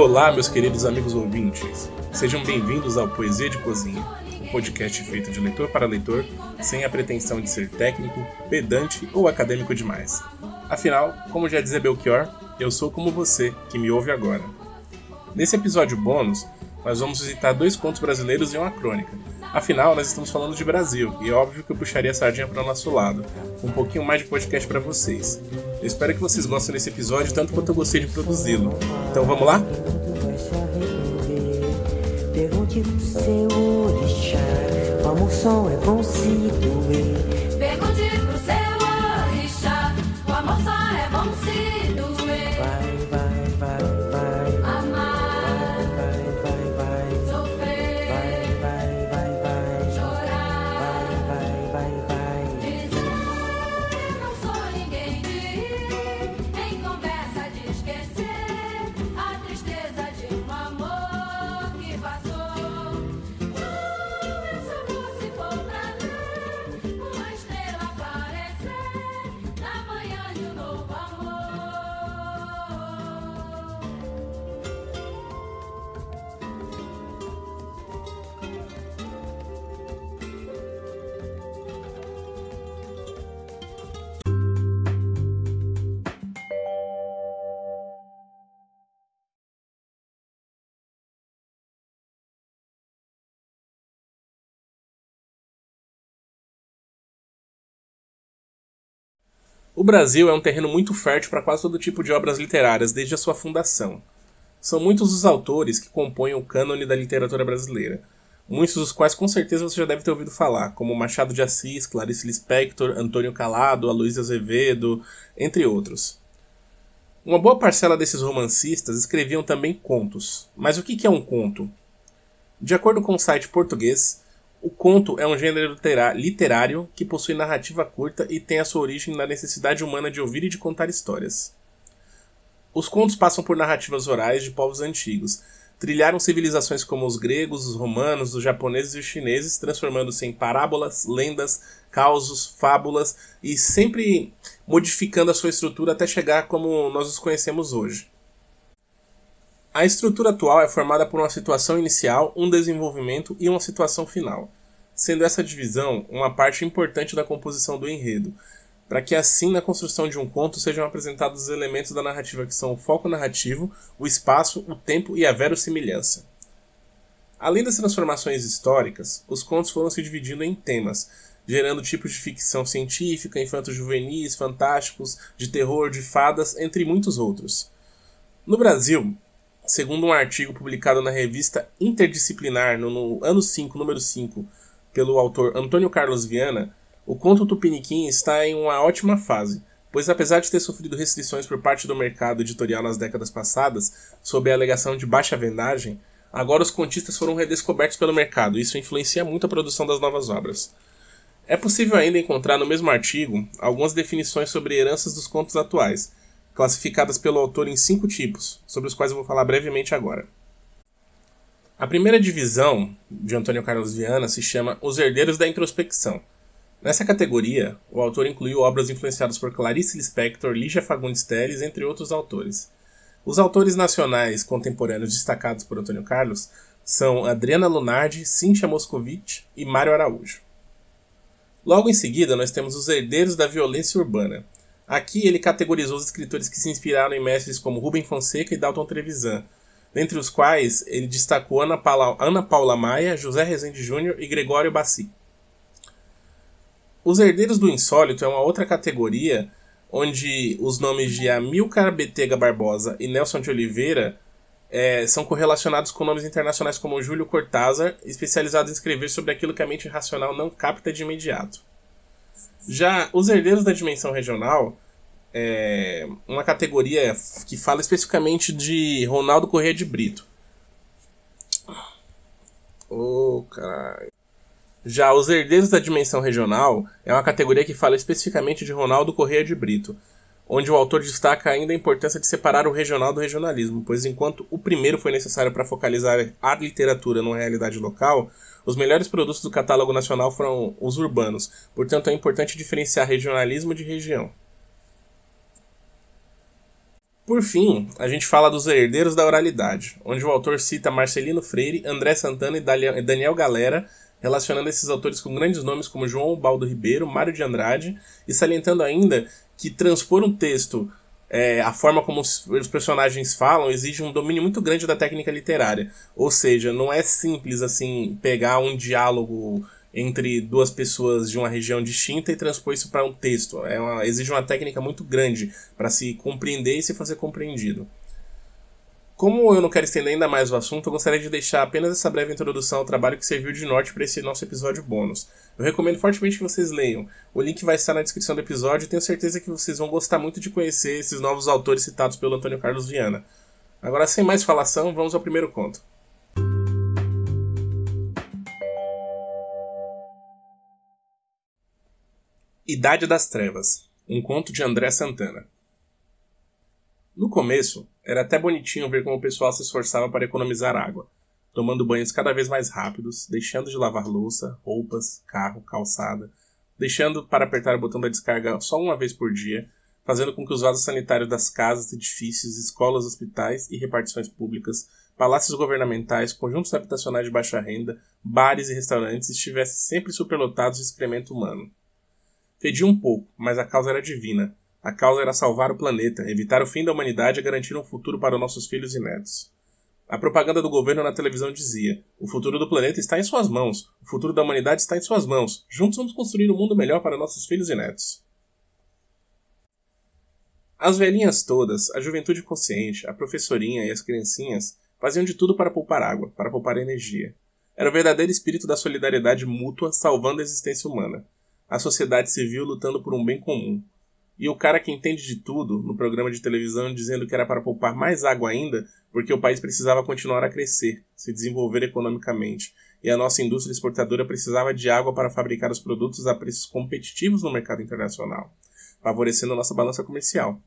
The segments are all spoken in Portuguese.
Olá, meus queridos amigos ouvintes. Sejam bem-vindos ao Poesia de Cozinha, um podcast feito de leitor para leitor, sem a pretensão de ser técnico, pedante ou acadêmico demais. Afinal, como já dizia Belchior, eu sou como você, que me ouve agora. Nesse episódio bônus, nós vamos visitar dois contos brasileiros e uma crônica. Afinal, nós estamos falando de Brasil, e é óbvio que eu puxaria a sardinha para o nosso lado, um pouquinho mais de podcast para vocês. Eu espero que vocês gostem desse episódio tanto quanto eu gostei de produzi-lo. Então vamos lá? Pergunte seu orixá. O é bom se doer. O Brasil é um terreno muito fértil para quase todo tipo de obras literárias desde a sua fundação. São muitos os autores que compõem o cânone da literatura brasileira, muitos dos quais com certeza você já deve ter ouvido falar, como Machado de Assis, Clarice Lispector, Antônio Calado, Aloysio Azevedo, entre outros. Uma boa parcela desses romancistas escreviam também contos. Mas o que é um conto? De acordo com o site português, o conto é um gênero literário que possui narrativa curta e tem a sua origem na necessidade humana de ouvir e de contar histórias. Os contos passam por narrativas orais de povos antigos. Trilharam civilizações como os gregos, os romanos, os japoneses e os chineses, transformando-se em parábolas, lendas, causos, fábulas e sempre modificando a sua estrutura até chegar como nós os conhecemos hoje. A estrutura atual é formada por uma situação inicial, um desenvolvimento e uma situação final, sendo essa divisão uma parte importante da composição do enredo, para que assim na construção de um conto sejam apresentados os elementos da narrativa que são o foco narrativo, o espaço, o tempo e a verossimilhança. Além das transformações históricas, os contos foram se dividindo em temas, gerando tipos de ficção científica, infanto-juvenis, fantásticos, de terror, de fadas, entre muitos outros. No Brasil, segundo um artigo publicado na revista Interdisciplinar no, no ano 5, número 5, pelo autor Antônio Carlos Viana, o conto tupiniquim está em uma ótima fase, pois apesar de ter sofrido restrições por parte do mercado editorial nas décadas passadas, sob a alegação de baixa vendagem, agora os contistas foram redescobertos pelo mercado e isso influencia muito a produção das novas obras. É possível ainda encontrar no mesmo artigo algumas definições sobre heranças dos contos atuais, classificadas pelo autor em cinco tipos, sobre os quais eu vou falar brevemente agora. A primeira divisão de Antônio Carlos Viana se chama Os Herdeiros da Introspecção. Nessa categoria, o autor incluiu obras influenciadas por Clarice Lispector, Lígia Fagundes Telles, entre outros autores. Os autores nacionais contemporâneos destacados por Antônio Carlos são Adriana Lunardi, Cíntia Moscovitch e Mário Araújo. Logo em seguida, nós temos Os Herdeiros da Violência Urbana. Aqui ele categorizou os escritores que se inspiraram em mestres como Rubem Fonseca e Dalton Trevisan, dentre os quais ele destacou Ana Paula, Ana Paula Maia, José Rezende Júnior e Gregório Bassi. Os Herdeiros do Insólito é uma outra categoria onde os nomes de Amilcar Betega Barbosa e Nelson de Oliveira é, são correlacionados com nomes internacionais como Júlio Cortázar, especializados em escrever sobre aquilo que a mente racional não capta de imediato. Já os herdeiros da dimensão regional é uma categoria que fala especificamente de Ronaldo Corrêa de Brito. Oh, caralho. Já os herdeiros da dimensão regional é uma categoria que fala especificamente de Ronaldo Corrêa de Brito. onde o autor destaca ainda a importância de separar o regional do regionalismo, pois enquanto o primeiro foi necessário para focalizar a literatura numa realidade local, os melhores produtos do catálogo nacional foram os urbanos, portanto é importante diferenciar regionalismo de região. Por fim, a gente fala dos herdeiros da oralidade, onde o autor cita Marcelino Freire, André Santana e Daniel Galera, relacionando esses autores com grandes nomes como João Baldo Ribeiro, Mário de Andrade, e salientando ainda que transpor um texto, é, a forma como os, os, personagens falam, exige um domínio muito grande da técnica literária. Ou seja, não é simples assim pegar um diálogo entre duas pessoas de uma região distinta e transpor isso para um texto. É uma, exige uma técnica muito grande para se compreender e se fazer compreendido. Como eu não quero estender ainda mais o assunto, eu gostaria de deixar apenas essa breve introdução ao trabalho que serviu de norte para esse nosso episódio bônus. Eu recomendo fortemente que vocês leiam. O link vai estar na descrição do episódio e tenho certeza que vocês vão gostar muito de conhecer esses novos autores citados pelo Antônio Carlos Viana. Agora, sem mais falação, vamos ao primeiro conto. Idade das Trevas um conto de André Santana. No começo, era até bonitinho ver como o pessoal se esforçava para economizar água, tomando banhos cada vez mais rápidos, deixando de lavar louça, roupas, carro, calçada, deixando para apertar o botão da descarga só uma vez por dia, fazendo com que os vasos sanitários das casas, edifícios, escolas, hospitais e repartições públicas, palácios governamentais, conjuntos habitacionais de baixa renda, bares e restaurantes estivessem sempre superlotados de excremento humano. Fedia um pouco, mas a causa era divina, a causa era salvar o planeta, evitar o fim da humanidade e garantir um futuro para nossos filhos e netos. A propaganda do governo na televisão dizia: O futuro do planeta está em suas mãos, o futuro da humanidade está em suas mãos. Juntos vamos construir um mundo melhor para nossos filhos e netos. As velhinhas todas, a juventude consciente, a professorinha e as criancinhas faziam de tudo para poupar água, para poupar energia. Era o verdadeiro espírito da solidariedade mútua salvando a existência humana. A sociedade civil lutando por um bem comum, e o cara que entende de tudo no programa de televisão dizendo que era para poupar mais água ainda, porque o país precisava continuar a crescer, se desenvolver economicamente, e a nossa indústria exportadora precisava de água para fabricar os produtos a preços competitivos no mercado internacional, favorecendo a nossa balança comercial.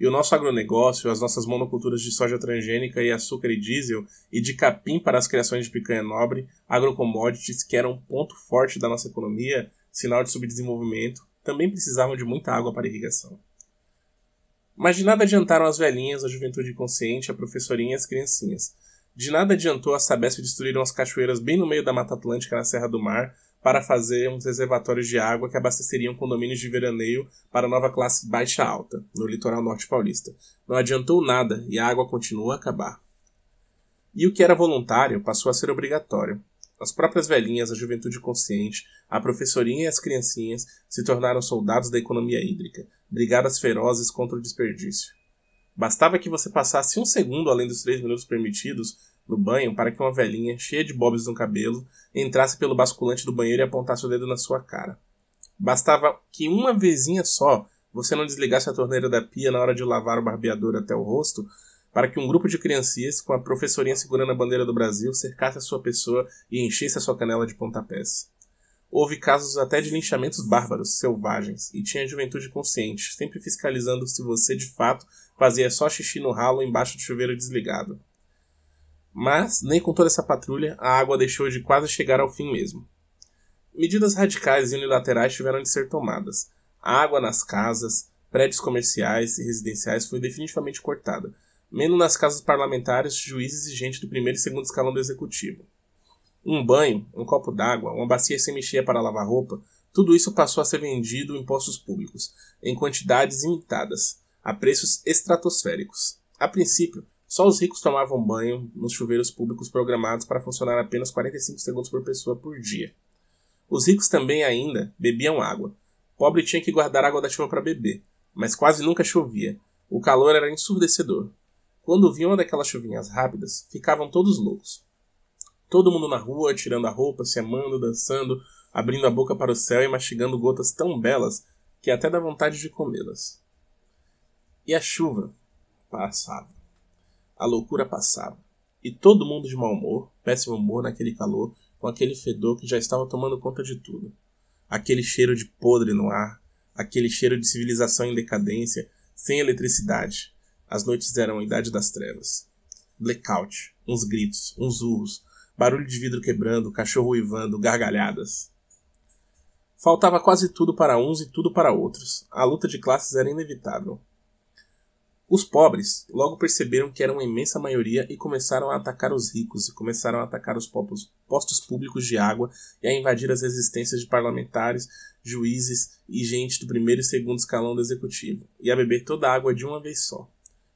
E o nosso agronegócio, as nossas monoculturas de soja transgênica e açúcar e diesel, e de capim para as criações de picanha nobre, agrocommodities, que eram um ponto forte da nossa economia, sinal de subdesenvolvimento, também precisavam de muita água para irrigação. Mas de nada adiantaram as velhinhas, a juventude consciente, a professorinha e as criancinhas. De nada adiantou a Sabesp destruíram as cachoeiras bem no meio da Mata Atlântica na Serra do Mar para fazer uns reservatórios de água que abasteceriam condomínios de veraneio para a nova classe baixa-alta, no litoral norte paulista. Não adiantou nada e a água continuou a acabar. E o que era voluntário passou a ser obrigatório. As próprias velhinhas, a juventude consciente, a professorinha e as criancinhas se tornaram soldados da economia hídrica, brigadas ferozes contra o desperdício. Bastava que você passasse um segundo além dos três minutos permitidos no banho para que uma velhinha, cheia de bobs no cabelo, entrasse pelo basculante do banheiro e apontasse o dedo na sua cara. Bastava que uma vezinha só você não desligasse a torneira da pia na hora de lavar o barbeador até o rosto para que um grupo de criancias, com a professorinha segurando a bandeira do Brasil, cercasse a sua pessoa e enchesse a sua canela de pontapés. Houve casos até de linchamentos bárbaros, selvagens, e tinha a juventude consciente, sempre fiscalizando se você de fato fazia só xixi no ralo embaixo do chuveiro desligado. Mas, nem com toda essa patrulha, a água deixou de quase chegar ao fim mesmo. Medidas radicais e unilaterais tiveram de ser tomadas. A água nas casas, prédios comerciais e residenciais foi definitivamente cortada, menos nas casas parlamentares, juízes e gente do primeiro e segundo escalão do executivo. Um banho, um copo d'água, uma bacia semi-cheia para lavar roupa, tudo isso passou a ser vendido em postos públicos, em quantidades imitadas, a preços estratosféricos. A princípio, só os ricos tomavam banho nos chuveiros públicos programados para funcionar apenas 45 segundos por pessoa por dia. Os ricos também ainda bebiam água. Pobre tinha que guardar água da chuva para beber, mas quase nunca chovia. O calor era ensurdecedor. Quando vinham uma daquelas chuvinhas rápidas, ficavam todos loucos. Todo mundo na rua, tirando a roupa, se amando, dançando, abrindo a boca para o céu e mastigando gotas tão belas que até dá vontade de comê-las. E a chuva passava. A loucura passava. E todo mundo de mau humor, péssimo humor naquele calor, com aquele fedor que já estava tomando conta de tudo. Aquele cheiro de podre no ar, aquele cheiro de civilização em decadência, sem eletricidade. As noites eram a idade das trevas. Blackout, uns gritos, uns urros, barulho de vidro quebrando, cachorro uivando, gargalhadas. Faltava quase tudo para uns e tudo para outros. A luta de classes era inevitável. Os pobres logo perceberam que eram uma imensa maioria e começaram a atacar os ricos, e começaram a atacar os postos públicos de água e a invadir as resistências de parlamentares, juízes e gente do primeiro e segundo escalão do executivo, e a beber toda a água de uma vez só,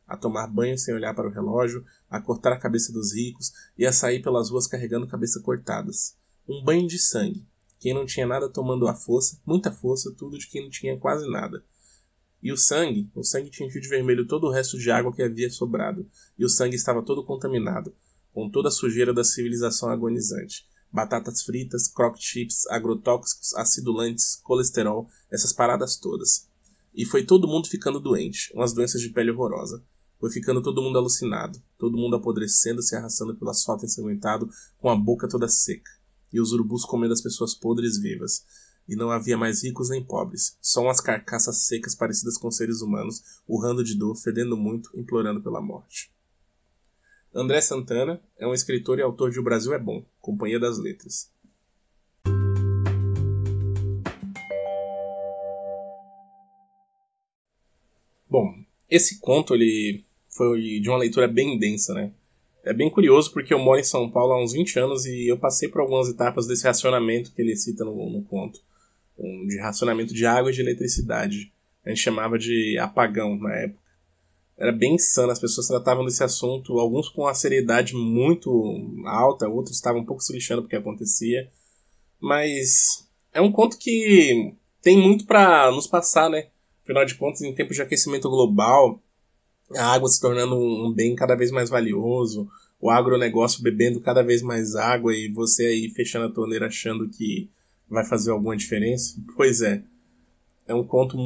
a tomar banho sem olhar para o relógio, a cortar a cabeça dos ricos e a sair pelas ruas carregando cabeça cortadas. Um banho de sangue. Quem não tinha nada tomando a força, muita força, tudo de quem não tinha quase nada. E o sangue, o sangue tingiu de vermelho todo o resto de água que havia sobrado, e o sangue estava todo contaminado, com toda a sujeira da civilização agonizante. Batatas fritas, crock chips, agrotóxicos, acidulantes, colesterol, essas paradas todas. E foi todo mundo ficando doente, umas doenças de pele horrorosa. Foi ficando todo mundo alucinado, todo mundo apodrecendo, se arrastando pelo asfalto ensanguentado, com a boca toda seca, e os urubus comendo as pessoas podres vivas e não havia mais ricos nem pobres, só umas carcaças secas parecidas com seres humanos, urrando de dor, fedendo muito, implorando pela morte. André Santana é um escritor e autor de O Brasil é Bom, Companhia das Letras. Bom, esse conto ele foi de uma leitura bem densa, né? É bem curioso porque eu moro em São Paulo há uns 20 anos e eu passei por algumas etapas desse racionamento que ele cita no, no conto um, de racionamento de água e de eletricidade. A gente chamava de apagão na época. Era bem insano, as pessoas tratavam desse assunto, alguns com uma seriedade muito alta, outros estavam um pouco se lixando porque acontecia. Mas é um conto que tem muito para nos passar, né? Afinal de contas, em tempos de aquecimento global, a água se tornando um bem cada vez mais valioso, o agronegócio bebendo cada vez mais água e você aí fechando a torneira achando que vai fazer alguma diferença? Pois é. É um conto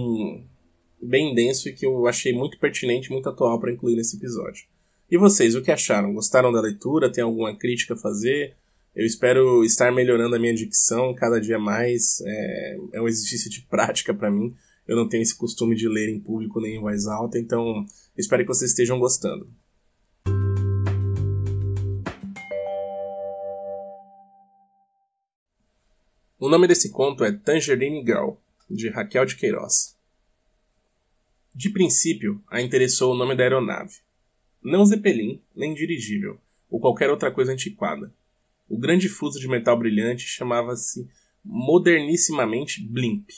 bem denso e que eu achei muito pertinente, muito atual para incluir nesse episódio. E vocês, o que acharam? Gostaram da leitura? Tem alguma crítica a fazer? Eu espero estar melhorando a minha dicção cada dia mais. É, é um exercício de prática para mim. Eu não tenho esse costume de ler em público nem em voz alta, então espero que vocês estejam gostando. O nome desse conto é Tangerine Girl, de Raquel de Queiroz. De princípio, a interessou o nome da aeronave. Não Zeppelin, nem dirigível, ou qualquer outra coisa antiquada. O grande fuso de metal brilhante chamava-se modernissimamente Blimp.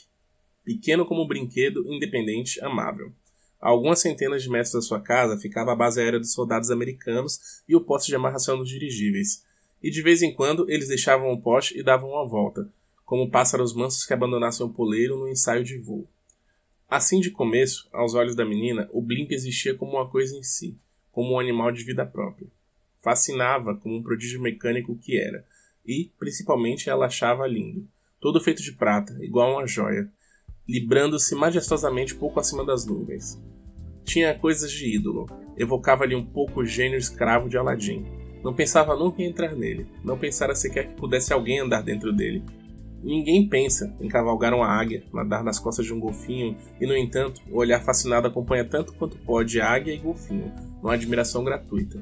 Pequeno como um brinquedo, independente, amável. A algumas centenas de metros da sua casa ficava a base aérea dos soldados americanos e o poste de amarração dos dirigíveis. E de vez em quando eles deixavam o poste e davam uma volta, como pássaros mansos que abandonassem o poleiro no ensaio de voo. Assim de começo, aos olhos da menina, o blimp existia como uma coisa em si, como um animal de vida própria. Fascinava como um prodígio mecânico que era, e, principalmente, ela achava lindo, todo feito de prata, igual a uma joia, librando-se majestosamente pouco acima das nuvens. Tinha coisas de ídolo, evocava-lhe um pouco o gênio escravo de Aladim. Não pensava nunca em entrar nele, não pensara sequer que pudesse alguém andar dentro dele, Ninguém pensa em cavalgar uma águia, nadar nas costas de um golfinho, e no entanto, o olhar fascinado acompanha tanto quanto pode águia e golfinho, numa admiração gratuita.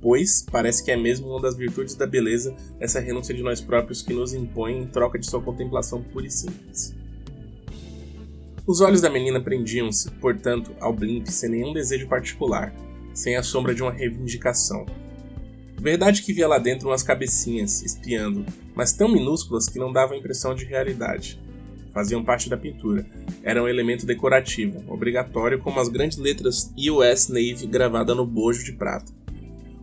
Pois parece que é mesmo uma das virtudes da beleza essa renúncia de nós próprios que nos impõe em troca de sua contemplação pura e simples. Os olhos da menina prendiam-se, portanto, ao blimp sem nenhum desejo particular, sem a sombra de uma reivindicação, Verdade que via lá dentro umas cabecinhas espiando, mas tão minúsculas que não davam impressão de realidade. Faziam parte da pintura. Eram um elemento decorativo, obrigatório como as grandes letras US Navy gravada no bojo de prata.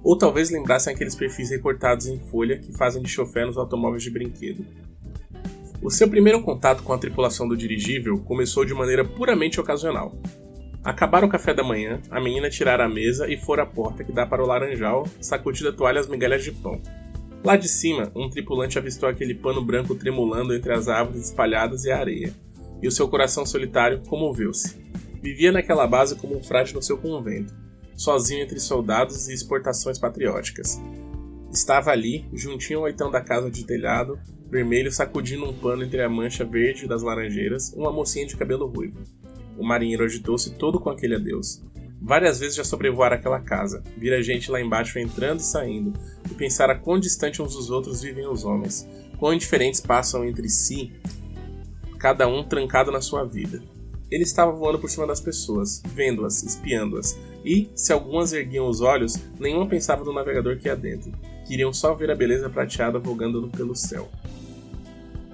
Ou talvez lembrassem aqueles perfis recortados em folha que fazem de chofé nos automóveis de brinquedo. O seu primeiro contato com a tripulação do dirigível começou de maneira puramente ocasional. Acabaram o café da manhã, a menina tirara a mesa e fora à porta que dá para o laranjal, sacudindo a toalha as migalhas de pão. Lá de cima, um tripulante avistou aquele pano branco tremulando entre as árvores espalhadas e a areia, e o seu coração solitário comoveu-se. Vivia naquela base como um frade no seu convento, sozinho entre soldados e exportações patrióticas. Estava ali, juntinho ao oitão da casa de telhado, vermelho sacudindo um pano entre a mancha verde das laranjeiras, uma mocinha de cabelo ruivo. o marinheiro agitou-se todo com aquele adeus. Várias vezes já sobrevoara aquela casa, vira gente lá embaixo entrando e saindo, e pensara quão distante uns dos outros vivem os homens, quão indiferentes passam entre si, cada um trancado na sua vida. Ele estava voando por cima das pessoas, vendo-as, espiando-as, e, se algumas erguiam os olhos, nenhuma pensava no navegador que ia dentro. Queriam só ver a beleza prateada vogando pelo céu.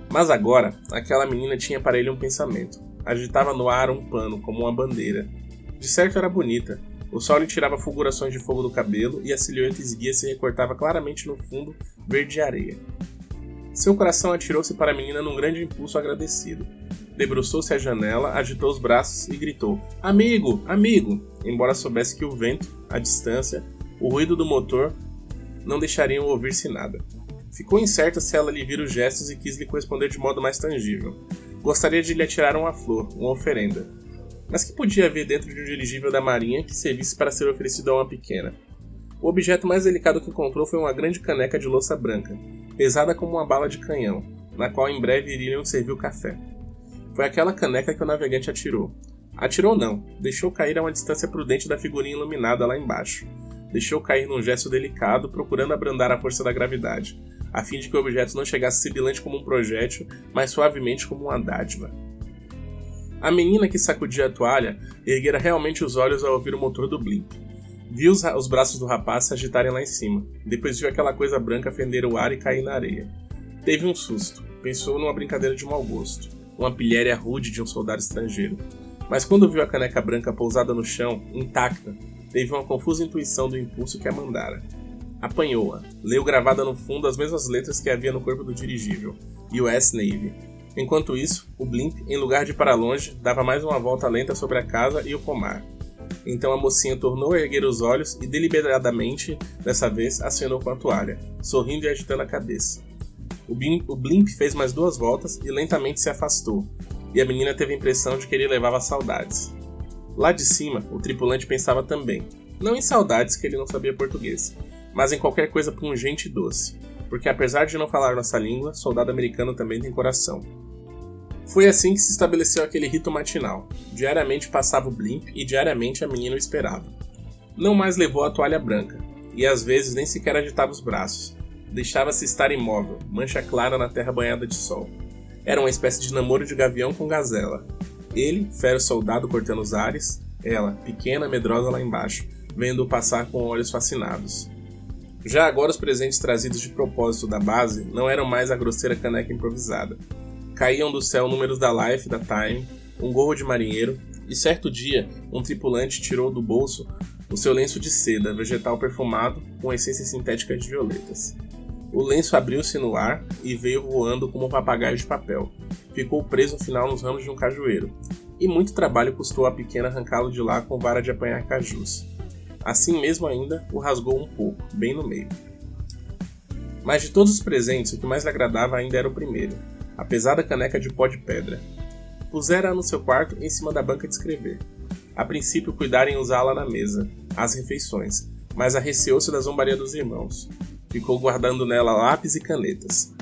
Mas agora, aquela menina tinha para ele um pensamento. Agitava no ar um pano, como uma bandeira. De certo era bonita. O sol lhe tirava fulgurações de fogo do cabelo e a silhueta esguia se recortava claramente no fundo verde de areia. Seu coração atirou-se para a menina num grande impulso agradecido debruçou-se à janela, agitou os braços e gritou: Amigo! Amigo! Embora soubesse que o vento, a distância, o ruído do motor não deixariam ouvir-se nada. Ficou incerta se ela lhe vira os gestos e quis lhe corresponder de modo mais tangível. Gostaria de lhe atirar uma flor, uma oferenda. Mas que podia haver dentro de um dirigível da marinha que servisse para ser oferecido a uma pequena? O objeto mais delicado que encontrou foi uma grande caneca de louça branca, pesada como uma bala de canhão, na qual em breve iriam servir o café. Foi aquela caneca que o navegante atirou. Atirou não, deixou cair a uma distância prudente da figurinha iluminada lá embaixo. Deixou cair num gesto delicado, procurando abrandar a força da gravidade, a fim de que o objeto não chegasse sibilante como um projétil, mas suavemente como uma dádiva. A menina que sacudia a toalha erguera realmente os olhos ao ouvir o motor do blimp. Viu os, os braços do rapaz se agitarem lá em cima. Depois viu aquela coisa branca fender o ar e cair na areia. Teve um susto. Pensou numa brincadeira de mau gosto uma pilhéria rude de um soldado estrangeiro. Mas quando viu a caneca branca pousada no chão, intacta, teve uma confusa intuição do impulso que a mandara. Apanhou-a, leu gravada no fundo as mesmas letras que havia no corpo do dirigível, US Navy. Enquanto isso, o blimp, em lugar de ir para longe, dava mais uma volta lenta sobre a casa e o pomar. Então a mocinha tornou a erguer os olhos e deliberadamente, dessa vez, acionou com a toalha, sorrindo e agitando a cabeça. O blimp, o blimp fez mais duas voltas e lentamente se afastou, e a menina teve a impressão de que ele levava saudades. Lá de cima, o tripulante pensava também, não em saudades que ele não sabia português, mas em qualquer coisa pungente e doce, porque apesar de não falar nossa língua, soldado americano também tem coração. Foi assim que se estabeleceu aquele rito matinal. Diariamente passava o blimp e diariamente a menina o esperava. Não mais levou a toalha branca, e às vezes nem sequer agitava os braços, deixava-se estar imóvel, mancha clara na terra banhada de sol. Era uma espécie de namoro de gavião com gazela. Ele, fero soldado cortando os ares, ela, pequena, medrosa lá embaixo, vendo-o passar com olhos fascinados. Já agora os presentes trazidos de propósito da base não eram mais a grosseira caneca improvisada. Caíam do céu números da Life, da Time, um gorro de marinheiro, e certo dia um tripulante tirou do bolso o seu lenço de seda, vegetal perfumado, com essência sintética de violetas. O lenço abriu-se no ar e veio voando como um papagaio de papel. Ficou preso no final nos ramos de um cajueiro, e muito trabalho custou à pequena arrancá-lo de lá com vara de apanhar cajus. Assim mesmo ainda, o rasgou um pouco, bem no meio. Mas de todos os presentes, o que mais lhe agradava ainda era o primeiro, a pesada caneca de pó de pedra. Pusera-a no seu quarto em cima da banca de escrever. A princípio cuidara em usá-la na mesa, às refeições, mas arreceou-se da zombaria dos irmãos. Ficou guardando nela lápis e canetas.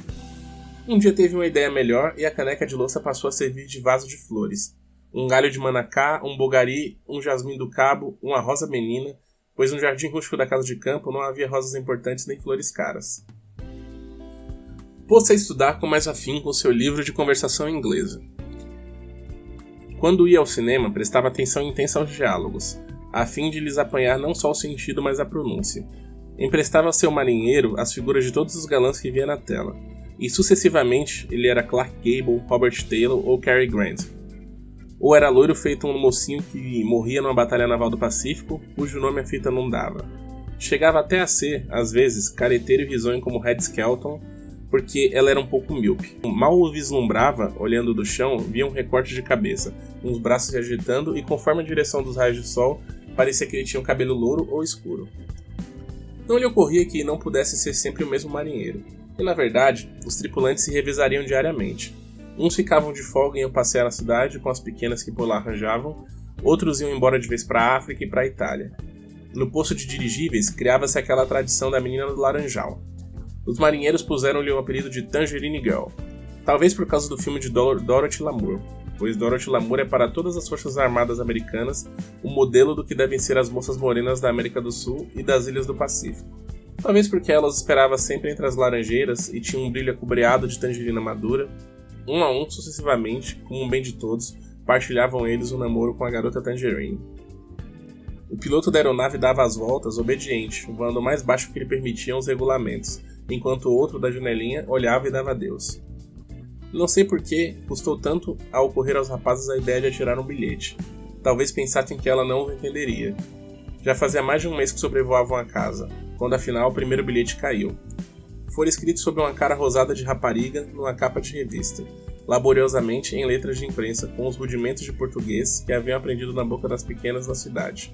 Um dia teve uma ideia melhor e a caneca de louça passou a servir de vaso de flores. Um galho de manacá, um bogari, um jasmim do cabo, uma rosa menina, pois no jardim rústico da casa de campo não havia rosas importantes nem flores caras. Pôs-se a estudar com mais afinco seu livro de conversação inglesa. Quando ia ao cinema, prestava atenção intensa aos diálogos, a fim de lhes apanhar não só o sentido, mas a pronúncia. Emprestava ao seu marinheiro as figuras de todos os galãs que via na tela, e sucessivamente ele era Clark Gable, Robert Taylor ou Cary Grant. Ou era loiro feito um mocinho que morria numa batalha naval do Pacífico, cujo nome a fita não dava. Chegava até a ser, às vezes, careteiro e risonho como Red Skelton, porque ela era um pouco míope. Mal o vislumbrava, olhando do chão, via um recorte de cabeça, uns braços se agitando e, conforme a direção dos raios de sol, parecia que ele tinha um cabelo louro ou escuro. Não lhe ocorria que não pudesse ser sempre o mesmo marinheiro, e na verdade, os tripulantes se revezariam diariamente. Uns ficavam de folga e iam passear na cidade com as pequenas que por lá arranjavam, outros iam embora de vez para a África e para a Itália. No posto de dirigíveis criava-se aquela tradição da menina do laranjal. Os marinheiros puseram-lhe o apelido de Tangerine Girl, talvez por causa do filme de Dor Dorothy Lamour. Pois Dorothy Lamour é para todas as forças armadas americanas o modelo do que devem ser as moças morenas da América do Sul e das ilhas do Pacífico. Talvez porque ela os esperava sempre entre as laranjeiras e tinha um brilho acobreado de tangerina madura, um a um sucessivamente, como um bem de todos, partilhavam eles o um namoro com a garota Tangerine. O piloto da aeronave dava as voltas, obediente, voando mais baixo que lhe permitiam os regulamentos, enquanto o outro da janelinha olhava e dava adeus. Não sei por que custou tanto a ocorrer aos rapazes a ideia de atirar um bilhete. Talvez pensassem que ela não os entenderia. Já fazia mais de um mês que sobrevoavam a casa, quando afinal o primeiro bilhete caiu. Fora escrito sobre uma cara rosada de rapariga numa capa de revista, laboriosamente em letras de imprensa com os rudimentos de português que haviam aprendido na boca das pequenas da cidade.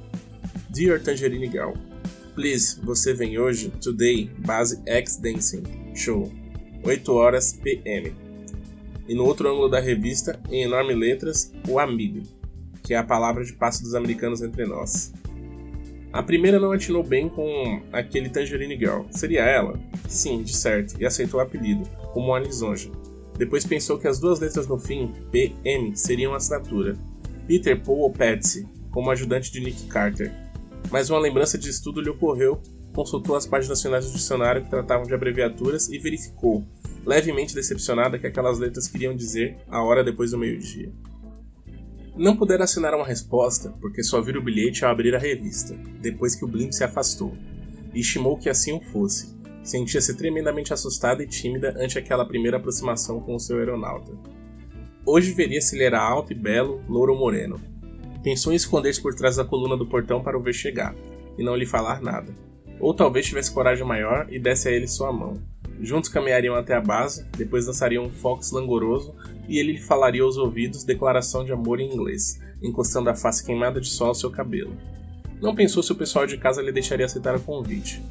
Dear Tangerine Girl, please, você vem hoje, today, base X Dancing, show, 8 horas PM. E no outro ângulo da revista, em enormes letras, o amigo, que é a palavra de passe dos americanos entre nós. A primeira não atinou bem com aquele Tangerine Girl. Seria ela? Sim, de certo, e aceitou o apelido, como uma lisonja. Depois pensou que as duas letras no fim, PM, seriam assinatura. Peter, Paul ou Patsy, como ajudante de Nick Carter. Mas uma lembrança de estudo lhe ocorreu, consultou as páginas finais do dicionário que tratavam de abreviaturas e verificou, levemente decepcionada, que aquelas letras queriam dizer a hora depois do meio-dia. Não pudera assinar uma resposta, porque só vira o bilhete ao abrir a revista, depois que o Blimp se afastou, e estimou que assim o fosse, Sentia-se tremendamente assustada e tímida ante aquela primeira aproximação com o seu aeronauta. Hoje veria se ele era alto e belo, louro ou moreno. Pensou em esconder-se por trás da coluna do portão para o ver chegar, e não lhe falar nada. Ou talvez tivesse coragem maior e desse a ele sua mão. Juntos caminhariam até a base, depois dançariam um fox langoroso e ele lhe falaria aos ouvidos declaração de amor em inglês, encostando a face queimada de sol ao seu cabelo. Não pensou se o pessoal de casa lhe deixaria aceitar o convite.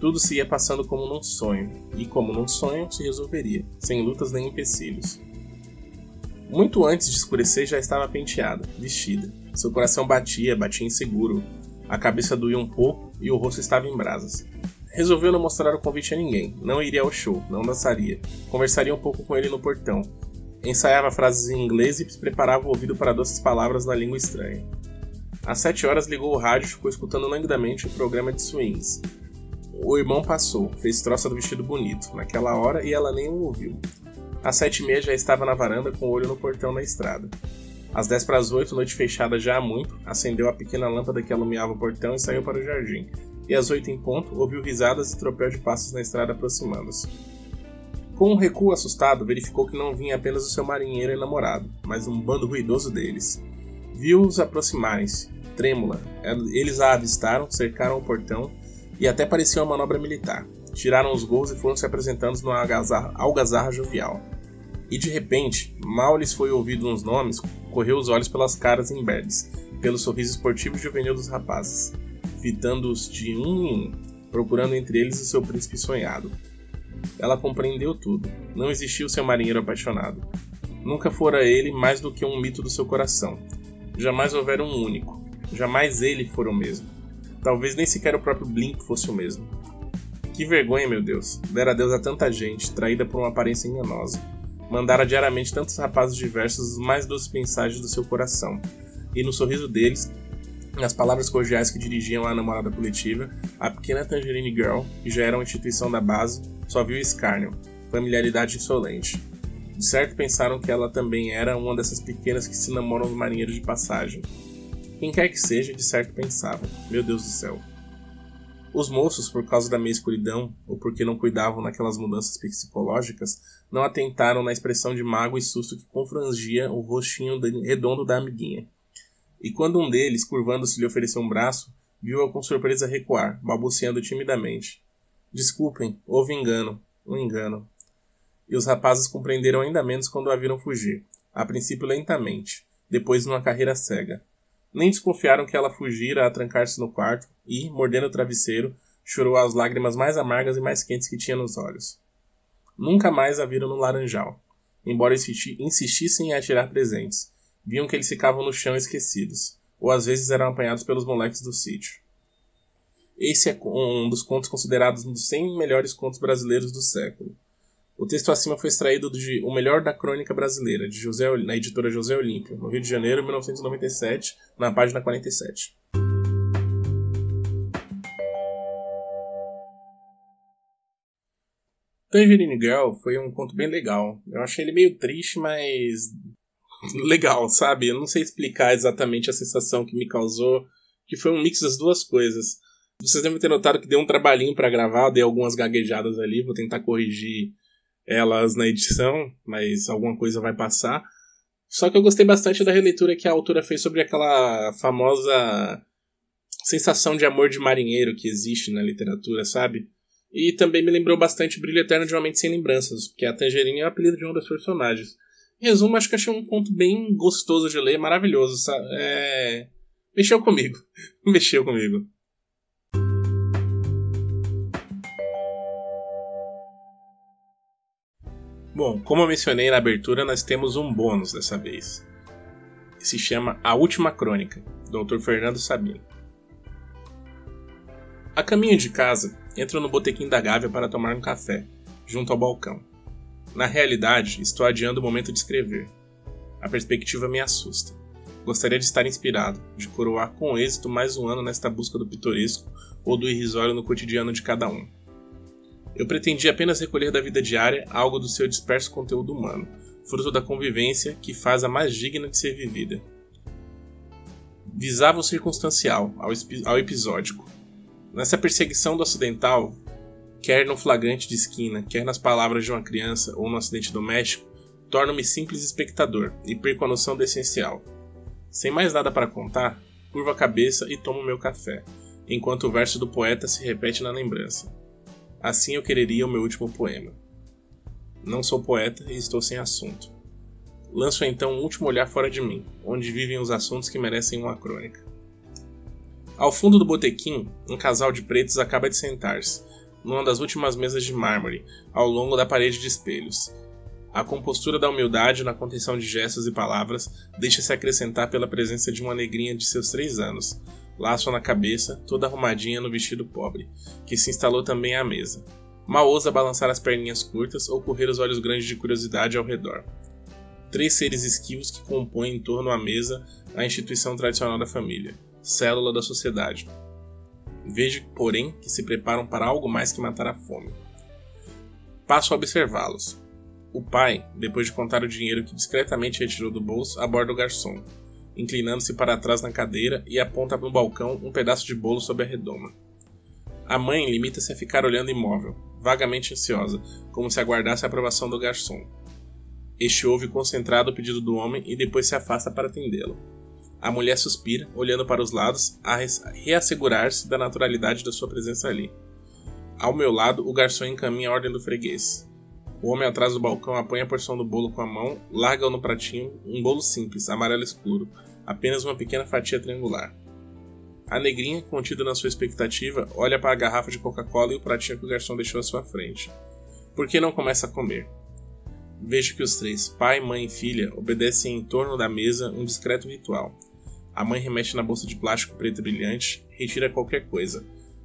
Tudo se ia passando como num sonho, e como num sonho se resolveria, sem lutas nem empecilhos. Muito antes de escurecer já estava penteada, vestida. Seu coração batia, batia inseguro. A cabeça doía um pouco e o rosto estava em brasas. Resolveu não mostrar o convite a ninguém, não iria ao show, não dançaria. Conversaria um pouco com ele no portão. Ensaiava frases em inglês e preparava o ouvido para doces palavras na língua estranha. Às sete horas ligou o rádio e ficou escutando languidamente o programa de swings, o irmão passou, fez troça do vestido bonito, naquela hora, e ela nem o ouviu. Às sete e meia já estava na varanda com o olho no portão da estrada. Às dez para as oito, noite fechada já há muito, acendeu a pequena lâmpada que alumiava o portão e saiu para o jardim. E às oito em ponto, ouviu risadas e tropel de passos na estrada aproximando-se. Com um recuo assustado, verificou que não vinha apenas o seu marinheiro e namorado, mas um bando ruidoso deles. Viu-os aproximarem-se, trêmula. Eles a avistaram, cercaram o portão e até parecia uma manobra militar. Tiraram os gols e foram se apresentando numa algazarra, algazarra jovial. E de repente, mal lhes foi ouvido uns nomes, correu os olhos pelas caras imberbes, pelo sorriso esportivo juvenil dos rapazes, fitando-os de um em um, procurando entre eles o seu príncipe sonhado. Ela compreendeu tudo. Não existia o seu marinheiro apaixonado. Nunca fora ele mais do que um mito do seu coração. Jamais houvera um único. Jamais ele fora o mesmo. Talvez nem sequer o próprio Blink fosse o mesmo. Que vergonha, meu Deus. Dera Deus a tanta gente, traída por uma aparência enganosa. Mandara diariamente tantos rapazes diversos os mais doces mensagens do seu coração. E no sorriso deles, nas palavras cordiais que dirigiam à namorada coletiva, a pequena Tangerine Girl, que já era uma instituição da base, só viu escárnio, familiaridade insolente. De certo pensaram que ela também era uma dessas pequenas que se namoram os marinheiros de passagem, quem quer que seja, de certo pensava: Meu Deus do céu. Os moços, por causa da minha escuridão, ou porque não cuidavam naquelas mudanças psicológicas, não atentaram na expressão de mágoa e susto que confrangia o rostinho redondo da amiguinha. E quando um deles, curvando-se, lhe ofereceu um braço, viu-a com surpresa recuar, balbuciando timidamente. Desculpem, houve engano, um engano. E os rapazes compreenderam ainda menos quando a viram fugir, a princípio lentamente, depois numa carreira cega, nem desconfiaram que ela fugira a trancar-se no quarto e, mordendo o travesseiro, chorou as lágrimas mais amargas e mais quentes que tinha nos olhos. Nunca mais a viram no laranjal, embora insistissem em atirar presentes. Viam que eles ficavam no chão esquecidos, ou às vezes eram apanhados pelos moleques do sítio. Esse é um dos contos considerados um dos 100 melhores contos brasileiros do século. O texto acima foi extraído de O Melhor da Crônica Brasileira, de José, na editora José Olímpio, no Rio de Janeiro, 1997, na página 47. Tangerine Girl foi um conto bem legal. Eu achei ele meio triste, mas legal, sabe? Eu não sei explicar exatamente a sensação que me causou, que foi um mix das duas coisas. Vocês devem ter notado que deu um trabalhinho para gravar, dei algumas gaguejadas ali, vou tentar corrigir elas na edição, mas alguma coisa vai passar. Só que eu gostei bastante da releitura que a autora fez sobre aquela famosa sensação de amor de marinheiro que existe na literatura, sabe? E também me lembrou bastante Brilho Eterno de Uma Mente Sem Lembranças, porque a Tangerine é o apelido de um dos personagens. Em resumo, acho que achei um conto bem gostoso de ler, maravilhoso. Sabe? É... Mexeu comigo. Mexeu comigo. Bom, como eu mencionei na abertura, nós temos um bônus dessa vez. Se chama A Última Crônica, autor Fernando Sabino. A caminho de casa, entro no botequim da Gávea para tomar um café, junto ao balcão. Na realidade, estou adiando o momento de escrever. A perspectiva me assusta. Gostaria de estar inspirado, de coroar com êxito mais um ano nesta busca do pitoresco ou do irrisório no cotidiano de cada um. Eu pretendi apenas recolher da vida diária algo do seu disperso conteúdo humano, fruto da convivência que faz a mais digna de ser vivida. Visava o circunstancial, ao, ao episódico. Nessa perseguição do ocidental, quer no flagrante de esquina, quer nas palavras de uma criança ou no acidente doméstico, torno-me simples espectador e perco a noção do essencial. Sem mais nada para contar, curvo a cabeça e tomo meu café, enquanto o verso do poeta se repete na lembrança. Assim eu quereria o meu último poema. Não sou poeta e estou sem assunto. Lanço então um último olhar fora de mim, onde vivem os assuntos que merecem uma crônica. Ao fundo do botequim, um casal de pretos acaba de sentar-se, numa das últimas mesas de mármore, ao longo da parede de espelhos. A compostura da humildade na contenção de gestos e palavras deixa-se acrescentar pela presença de uma negrinha de seus três anos, laço na cabeça, toda arrumadinha no vestido pobre, que se instalou também à mesa. Mal ousa balançar as perninhas curtas ou correr os olhos grandes de curiosidade ao redor. Três seres esquivos que compõem em torno à mesa a instituição tradicional da família, célula da sociedade. Vejo, porém, que se preparam para algo mais que matar a fome. Passo a observá-los. O pai, depois de contar o dinheiro que discretamente retirou do bolso, aborda o garçom, inclinando-se para trás na cadeira e aponta no balcão um pedaço de bolo sob a redoma. A mãe limita-se a ficar olhando imóvel, vagamente ansiosa, como se aguardasse a aprovação do garçom. Este ouve concentrado o pedido do homem e depois se afasta para atendê-lo. A mulher suspira, olhando para os lados, a reassegurar-se da naturalidade da sua presença ali. Ao meu lado, o garçom encaminha a ordem do freguês. O homem atrás do balcão apanha a porção do bolo com a mão, larga-o no pratinho, um bolo simples, amarelo escuro, apenas uma pequena fatia triangular. A negrinha, contida na sua expectativa, olha para a garrafa de Coca-Cola e o pratinho que o garçom deixou à sua frente. Por que não começa a comer? Vejo que os três, pai, mãe e filha, obedecem em torno da mesa um discreto ritual. A mãe remexe na bolsa de plástico preto brilhante, retira qualquer coisa.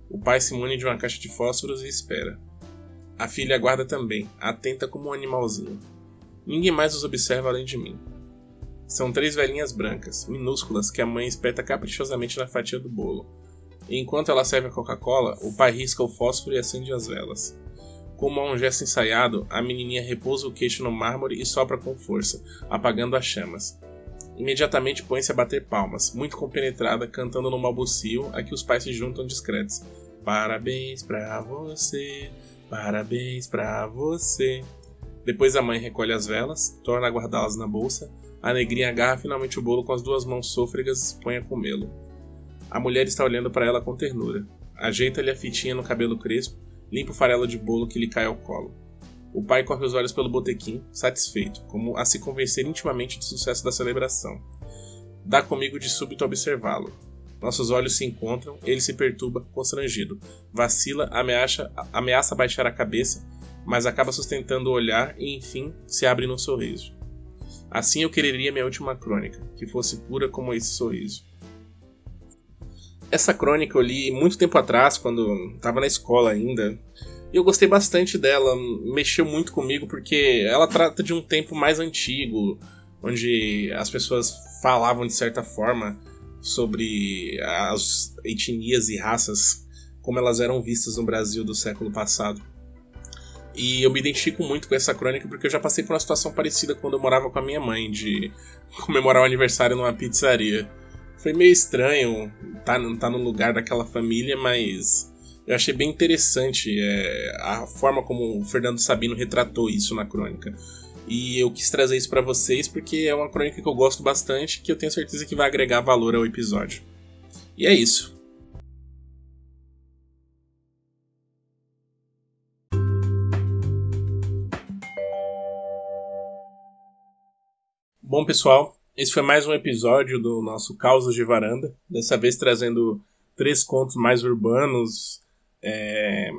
O pai se mune de uma caixa de fósforos e espera. A filha aguarda também, atenta como um animalzinho. Ninguém mais os observa além de mim. São três velhinhas brancas, minúsculas, que a mãe espeta caprichosamente na fatia do bolo. E enquanto ela serve a Coca-Cola, o pai risca o fósforo e acende as velas. Como a um gesto ensaiado, a menininha repousa o queixo no mármore e sopra com força, apagando as chamas. Imediatamente põe-se a bater palmas, muito compenetrada, cantando no balbucio a que os pais se juntam discretos. Parabéns pra você, parabéns pra você. Depois a mãe recolhe as velas, torna a guardá-las na bolsa a negrinha agarra finalmente o bolo com as duas mãos sôfregas e põe a comê-lo. A mulher está olhando para ela com ternura. Ajeita-lhe a fitinha no cabelo crespo, limpa o farelo de bolo que lhe cai ao colo. O pai corre os olhos pelo botequim, satisfeito, como a se convencer intimamente do sucesso da celebração. Dá comigo de súbito observá-lo. Nossos olhos se encontram, ele se perturba, constrangido. Vacila, ameaça, ameaça baixar a cabeça, mas acaba sustentando o olhar e, enfim, se abre num sorriso. Assim eu quereria minha última crônica, que fosse pura como esse sorriso. Essa crônica eu li muito tempo atrás, quando estava na escola ainda. E eu gostei bastante dela, mexeu muito comigo porque ela trata de um tempo mais antigo, onde as pessoas falavam de certa forma sobre as etnias e raças como elas eram vistas no Brasil do século passado. E eu me identifico muito com essa crônica porque eu já passei por uma situação parecida quando eu morava com a minha mãe, de comemorar o aniversário numa pizzaria. Foi meio estranho tá, tá no lugar daquela família, mas eu achei bem interessante é, a forma como o Fernando Sabino retratou isso na crônica. E eu quis trazer isso para vocês porque é uma crônica que eu gosto bastante, que eu tenho certeza que vai agregar valor ao episódio. E é isso. Bom, pessoal, esse foi mais um episódio do nosso Causas de Varanda. Dessa vez trazendo três contos mais urbanos, é,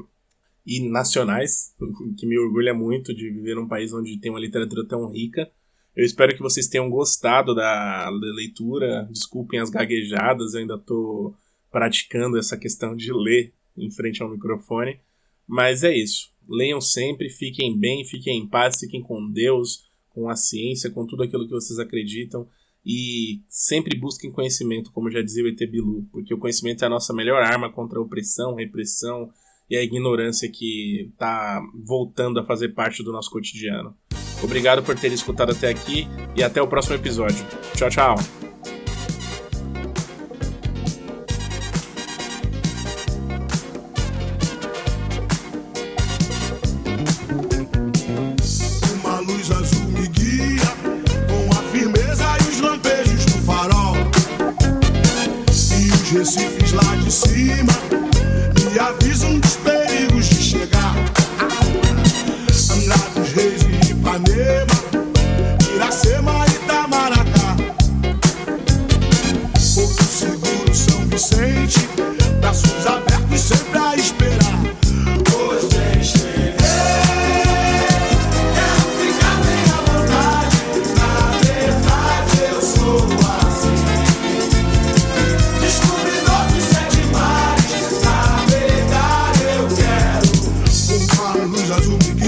e nacionais, que me orgulha muito de viver num país onde tem uma literatura tão rica. Eu espero que vocês tenham gostado da, leitura. Desculpem as gaguejadas, eu ainda estou praticando essa questão de ler em frente ao microfone. Mas é isso. Leiam sempre, fiquem bem, fiquem em paz, fiquem com Deus, com a ciência, com tudo aquilo que vocês acreditam. E sempre busquem conhecimento, como já dizia o ET Bilu, porque o conhecimento é a nossa melhor arma contra a opressão, repressão e a ignorância que está voltando a fazer parte do nosso cotidiano. Obrigado por ter escutado até aqui e até o próximo episódio. Tchau, tchau! Chajou miki